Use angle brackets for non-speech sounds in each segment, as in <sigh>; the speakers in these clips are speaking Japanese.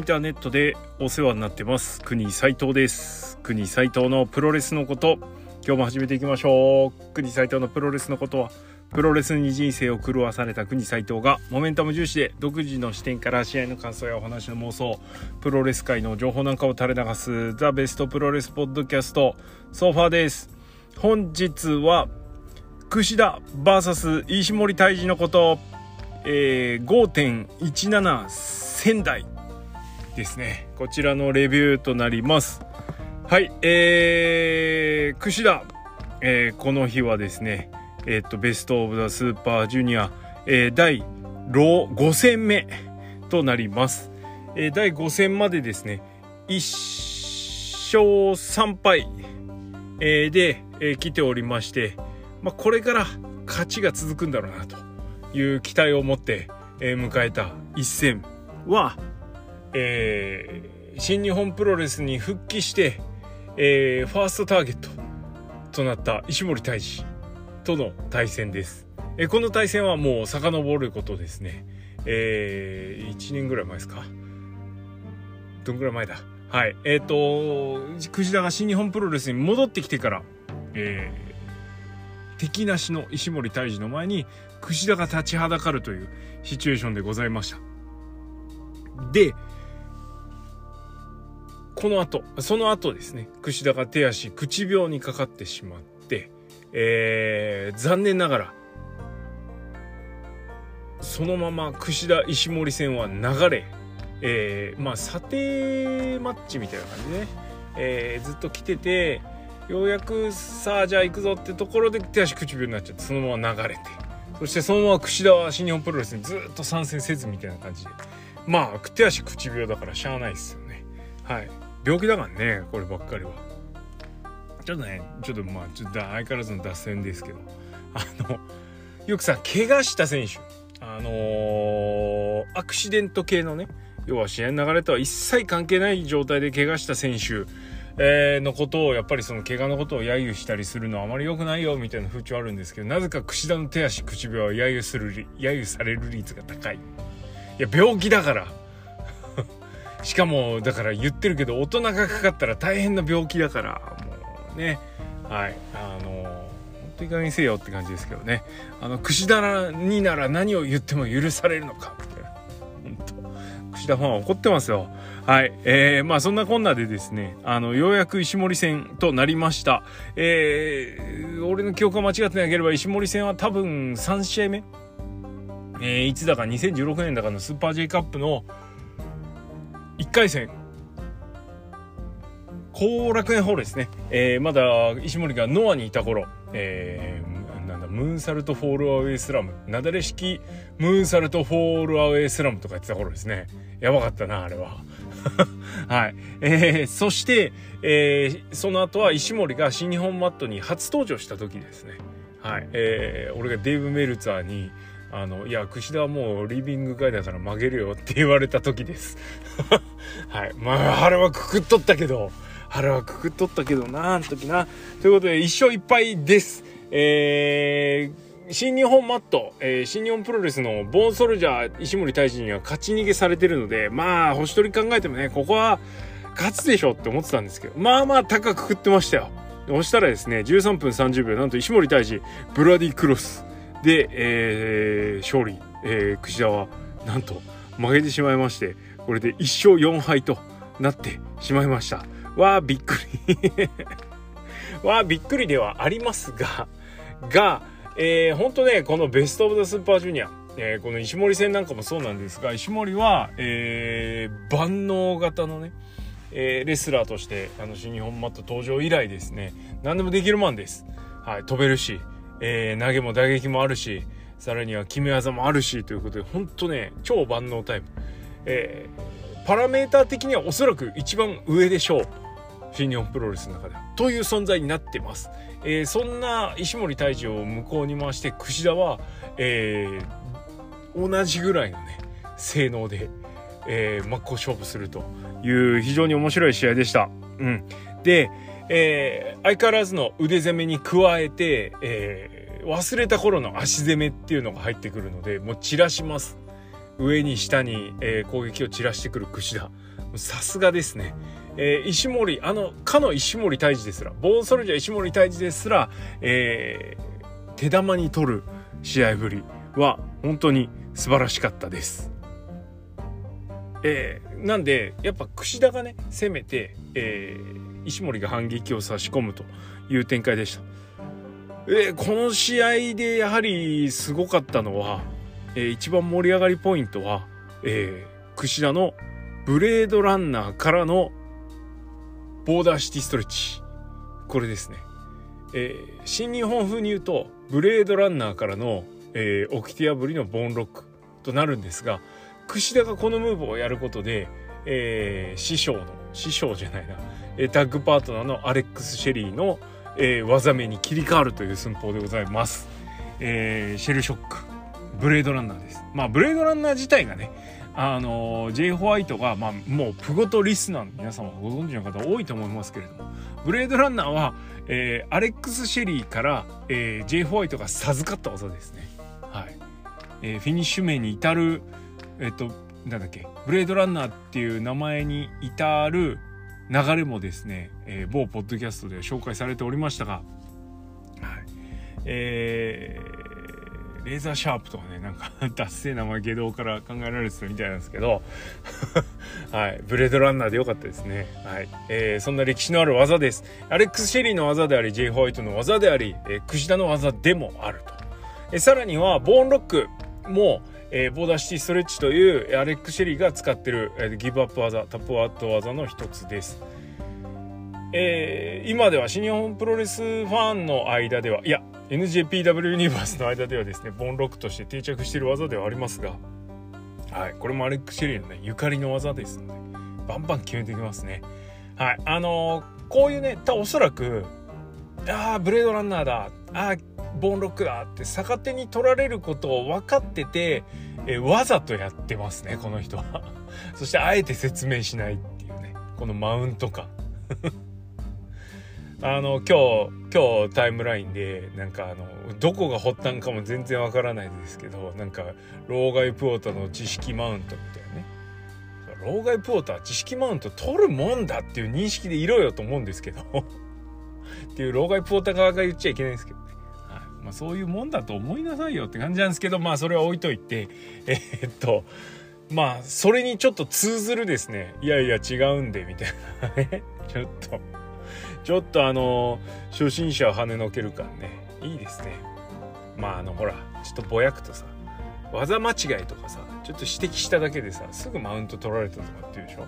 インターネットでお世話になってます。国斉藤です。国斉藤のプロレスのこと。今日も始めていきましょう。国斉藤のプロレスのことはプロレスに人生を狂わされた国斉藤がモメンタム重視で独自の視点から試合の感想やお話の妄想プロレス界の情報なんかを垂れ流すザ・ベストプロレスポッドキャストソファーです。本日は櫛田 VS 石森泰治のこと。えー、5.17仙台ですね。こちらのレビューとなります。はいえー、櫛田、えー、この日はですねえっ、とベストオブザスーパージュニア、えー、第5戦目となります、えー、第5戦までですね1勝3敗、えー、で、えー、来ておりまして、まあ、これから勝ちが続くんだろうなという期待を持って、えー、迎えた一戦は、えー、新日本プロレスに復帰して、えー、ファーストターゲットとなった石森泰治との対戦です。えー、この対戦はもう遡ることですね。えー、1年ぐらい前ですか？どんぐらい前だ？はい。えっ、ー、と、藤田が新日本プロレスに戻ってきてから、えー、敵なしの石森泰治の前に櫛田が立ちはだかるというシチュエーションでございましたでこの後その後ですね櫛田が手足口病にかかってしまって、えー、残念ながらそのまま櫛田石森戦は流れ、えー、まあ査定マッチみたいな感じでね、えー、ずっと来ててようやくさあじゃあ行くぞってところで手足口病になっちゃってそのまま流れてそしてそのまま櫛田は新日本プロレスにずっと参戦せずみたいな感じで。まあ手足口病だからしゃあないですよね。はい。病気だからねこればっかりは。ちょっとねちょっとまあちょっと相変わらずの脱線ですけど。あのよくさ怪我した選手。あのー、アクシデント系のね要は試合の流れとは一切関係ない状態で怪我した選手。えー、のことをやっぱりその怪我のことを揶揄したりするのはあまり良くないよみたいな風潮あるんですけどなぜか櫛田の手足口病は揶揄する揶揄される率が高い。いや病気だから。しかもだから言ってるけど大人がかかったら大変な病気だからもうね。はい。あの本当いい加減にせよって感じですけどね。あの櫛田になら何を言っても許されるのかみたいな本当。櫛田ファンは怒ってますよ。はい。えー、まあそんなこんなでですね、あの、ようやく石森戦となりました。えー、俺の記憶が間違ってなければ石森戦は多分3試合目。えー、いつだか2016年だかのスーパー J カップの1回戦、後楽園ホールですね。えー、まだ石森がノアにいた頃、えー、なんだ、ムーンサルトフォールアウェイスラム、なだれ式ムーンサルトフォールアウェイスラムとかやってた頃ですね。やばかったな、あれは。<laughs> はい。えー、そして、えー、その後は石森が新日本マットに初登場した時ですね。はい。えー、俺がデーブ・メルツァーに、あの、いや、櫛田はもうリビング外だから曲げるよって言われた時です。<laughs> はい。まあ、腹はくくっとったけど、腹はくくっとったけどな、あの時な。ということで、一勝一敗です。えー、新日本マット、えー、新日本プロレスのボーンソルジャー石森大臣には勝ち逃げされてるので、まあ、星取り考えてもね、ここは勝つでしょって思ってたんですけど、まあまあ高く食ってましたよ。押したらですね、13分30秒、なんと石森大臣、ブラディクロスで、えー、勝利、えー、櫛田は、なんと負けてしまいまして、これで1勝4敗となってしまいました。わあ、びっくり <laughs> わあ、びっくりではありますが、が、えー、ほんとね、このベストオブザスーパージュニア、えー、この石森戦なんかもそうなんですが、石森は、えー、万能型のね、えー、レスラーとしてあの新日本マット登場以来ですね何でもできるマンです、はい、飛べるし、えー、投げも打撃もあるしさらには決め技もあるしということで本当ね超万能タイプ、えー、パラメーター的にはおそらく一番上でしょう。新日本プロレスの中でという存在になってます、えー、そんな石森泰治を向こうに回して櫛田は、えー、同じぐらいのね性能で、えー、真っ向勝負するという非常に面白い試合でした。うん、で、えー、相変わらずの腕攻めに加えて、えー、忘れた頃の足攻めっていうのが入ってくるのでもう散らします。上に下に、えー、攻撃を散らしてくる櫛田。さすがですね。えー、石森、あの、かの石森泰治ですら、ボーンソルジャー石森泰治ですら、えー、手玉に取る試合ぶりは本当に素晴らしかったです。えー、なんで、やっぱ櫛田がね、攻めて、えー、石森が反撃を差し込むという展開でした。えー、この試合でやはりすごかったのは、えー、一番盛り上がりポイントは、えー、櫛田のブレードランナーからのボーダーシティストレッチ。これですね。えー、新日本風に言うと、ブレードランナーからの、えー、オキティアブリのボーンロックとなるんですが、櫛田がこのムーブをやることで、えー、師匠の、師匠じゃないな、えタッグパートナーのアレックス・シェリーの、えー、技名に切り替わるという寸法でございます。えー、シェルショック、ブレードランナーです。まあ、ブレードランナー自体がね、あの J. ホワイトが、まあ、もうプゴトリスナーの皆様ご存知の方多いと思いますけれどもブレードランナーは、えー、アレックス・シェリーから、えー、J. ホワイトが授かった技ですね。はいえー、フィニッシュ名に至る、えっ、となんだっけ？ブレードランナーっていう名前に至る流れもですね、えー、某ポッドキャストで紹介されておりましたが、はい。えー、レーザーシャープとかねなんか <laughs> ダッセーな名道から考えられてたみたいなんですけど <laughs> はい。ブレードランナーでよかったですね。はい、えー、そんな歴史のある技です。アレックス・シェリーの技であり J. ホワイトの技であり、えー、ク田の技でもあると、えー、さらにはボーンロックもえー、ボーダーシティストレッチというアレック・シェリーが使ってる、えー、ギブアップ技タップアウト技の一つです。えー、今では新日本プロレスファンの間ではいや NJPW ユニバースの間ではですねボンロックとして定着している技ではありますが、はい、これもアレック・シェリーのねゆかりの技ですのでバンバン決めていきますね。はい、あのー、こういうねおそらくああブレードランナーだああボンロックだって逆手に取られることを分かってて、えわざとやってますねこの人はそしてあえて説明しないっていうねこのマウント感あの今日今日タイムラインでなんかあのどこが発端かも全然わからないですけどなんか老害プオータの知識マウントみたいなね老害プオータは知識マウント取るもんだっていう認識でいろよと思うんですけどっていう老害プオータ側が言っちゃいけないんですけど、まあ、そういうもんだと思いなさいよって感じなんですけどまあそれは置いといて <laughs> えー、っとまあそれにちょっと通ずるですね。いやいや違うんでみたいなね。<laughs> ちょっと。ちょっとあの初心者を跳ねのける感ね。いいですね。まああのほらちょっとぼやくとさ技間違いとかさちょっと指摘しただけでさすぐマウント取られたとかって言うでしょ。も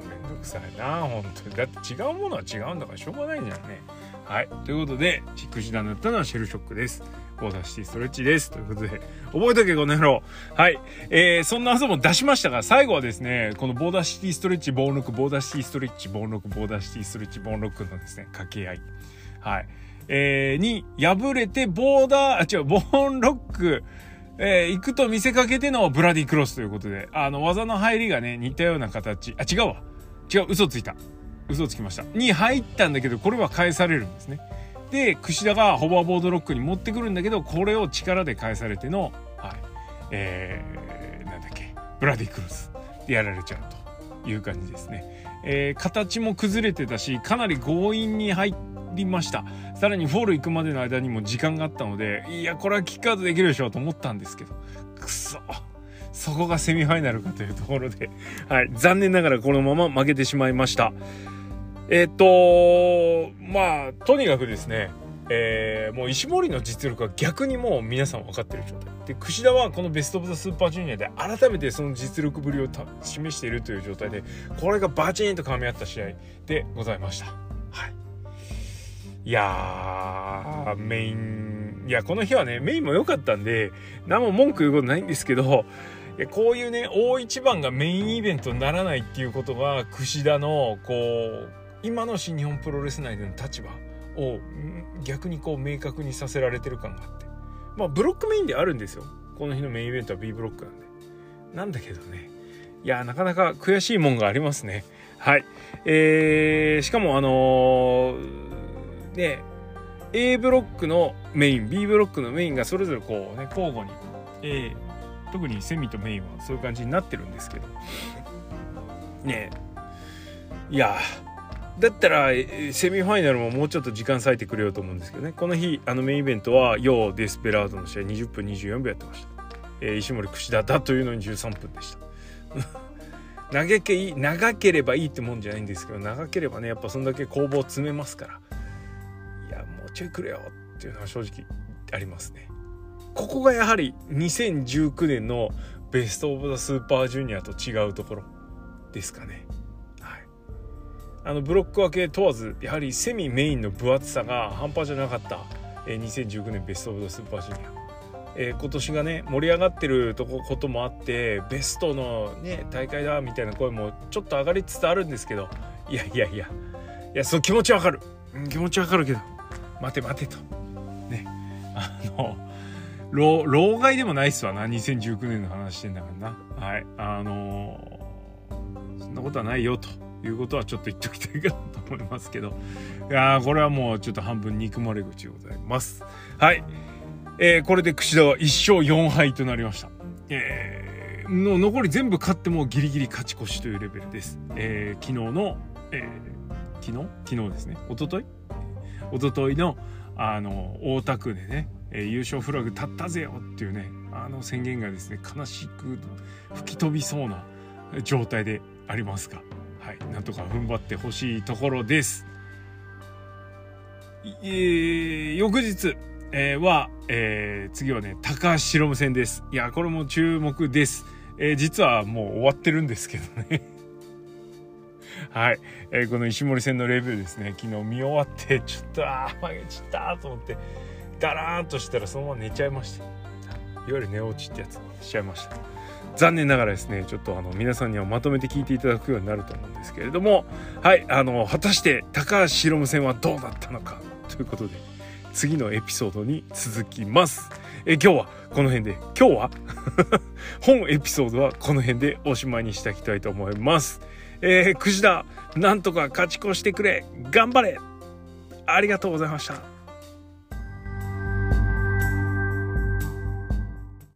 うめんどくさいな本当に。だって違うものは違うんだからしょうがないじゃんね。はいということでくじだったのはシェルショックですボーダーシティストレッチです。ということで、覚えとけ、この野郎。はい。えー、そんな技も出しましたが、最後はですね、このボーダーシティストレッチ、ボーンロック、ボーダーシティストレッチ、ボーンロック、ボーダーシティストレッチ、ボーンロックのですね、掛け合い。はい。えー、に、敗れて、ボーダー、あ、違う、ボーンロック、えー、行くと見せかけてのブラディクロスということで、あの、技の入りがね、似たような形、あ、違うわ。違う、嘘ついた。嘘つきました。に入ったんだけど、これは返されるんですね。で櫛田がホバーボードロックに持ってくるんだけどこれを力で返されての、はいえー、なんだっけブラディクロスでやられちゃうという感じですね。えー、形も崩れてたしかなり強引に入りましたさらにフォール行くまでの間にも時間があったのでいやこれはキックアウトできるでしょうと思ったんですけどくそそこがセミファイナルかというところで、<laughs> はい、残念ながらこのまま負けてしまいました。えっ、とまあとにかくですねえー、もう石森の実力は逆にもう皆さん分かってる状態で櫛田はこのベスト・オブ・ザ・スーパージュニアで改めてその実力ぶりを示しているという状態でこれがバチンと噛み合った試合でございました。はい、いやメインいやこの日はねメインも良かったんで何も文句言うことないんですけどこういうね大一番がメインイベントにならないっていうことが櫛田のこう今の新日本プロレス内での立場を逆にこう明確にさせられてる感があって。まあブロックメインであるんですよ。この日のメインイベントは B ブロックなんで。なんだけどね。いやなかなか悔しいもんがありますね。はい。えー、しかもあのー、ね A ブロックのメイン B ブロックのメインがそれぞれこうね交互に、えー、特にセミとメインはそういう感じになってるんですけど。ねえ。いやだったらセミファイナルももうちょっと時間割いてくれようと思うんですけどね。この日あのメインイベントは「ヨー・デスペラード」の試合20分24秒やってました、えー、石森櫛田だというのに13分でした。<laughs> 長け長ければいいってもんじゃないんですけど長ければねやっぱそんだけ攻防詰めますから。いやもうちょいくれよっていうのは正直ありますね。ここがやはり2019年のベスト・オブ・ザ・スーパージュニアと違うところですかね。はい、あのブロック分け問わずやはりセミメインの分厚さが半端じゃなかった、えー、2019年ベスト・オブ・ザ・スーパージュニア。えー、今年がね盛り上がってるとここともあってベストのね大会だみたいな声もちょっと上がりつつあるんですけどいやいやいやいやそう気持ちわかる気持ちわかるけど待て待てとねあの老老害でもないっすわな。2019年の話してんだからな。はい。あのー、そんなことはないよということはちょっと言っときたいかなと思いますけど。いやこれはもうちょっと半分憎まれ口でございます。はい。えー、これで櫛田は1勝4敗となりました。えー、の残り全部勝ってもギリギリ勝ち越しというレベルです、えー、昨日の、えー、昨日？昨日ですね。一昨日？一昨日のあの大田区でねえー、優勝フラグ立ったぜよっていうねあの宣言がですね悲しく吹き飛びそうな状態でありますが、はい、なんとか踏ん張ってほしいところです。えー、翌日、えー、は、えー、次はね高橋宏夢戦です。いやこれも注目です。えー、実はもう終わってるんですけどね <laughs> はい、えー、この石森戦のレビューですね昨日見終わってちょっとああ負けちったと思ってダラーンとしたらそのまま寝ちゃいました。いわゆる寝落ちってやつしちゃいました。残念ながらですねちょっとあの皆さんにはまとめて聞いていただくようになると思うんですけれどもはいあの果たして高橋宏夢戦はどうだったのかということで次のエピソードに続きます。え今日はこの辺で。今日は <laughs> 本エピソードはこの辺でおしまいにしていきたいと思います。えー、くじだなんとか勝ち越してくれ。頑張れ。ありがとうございました。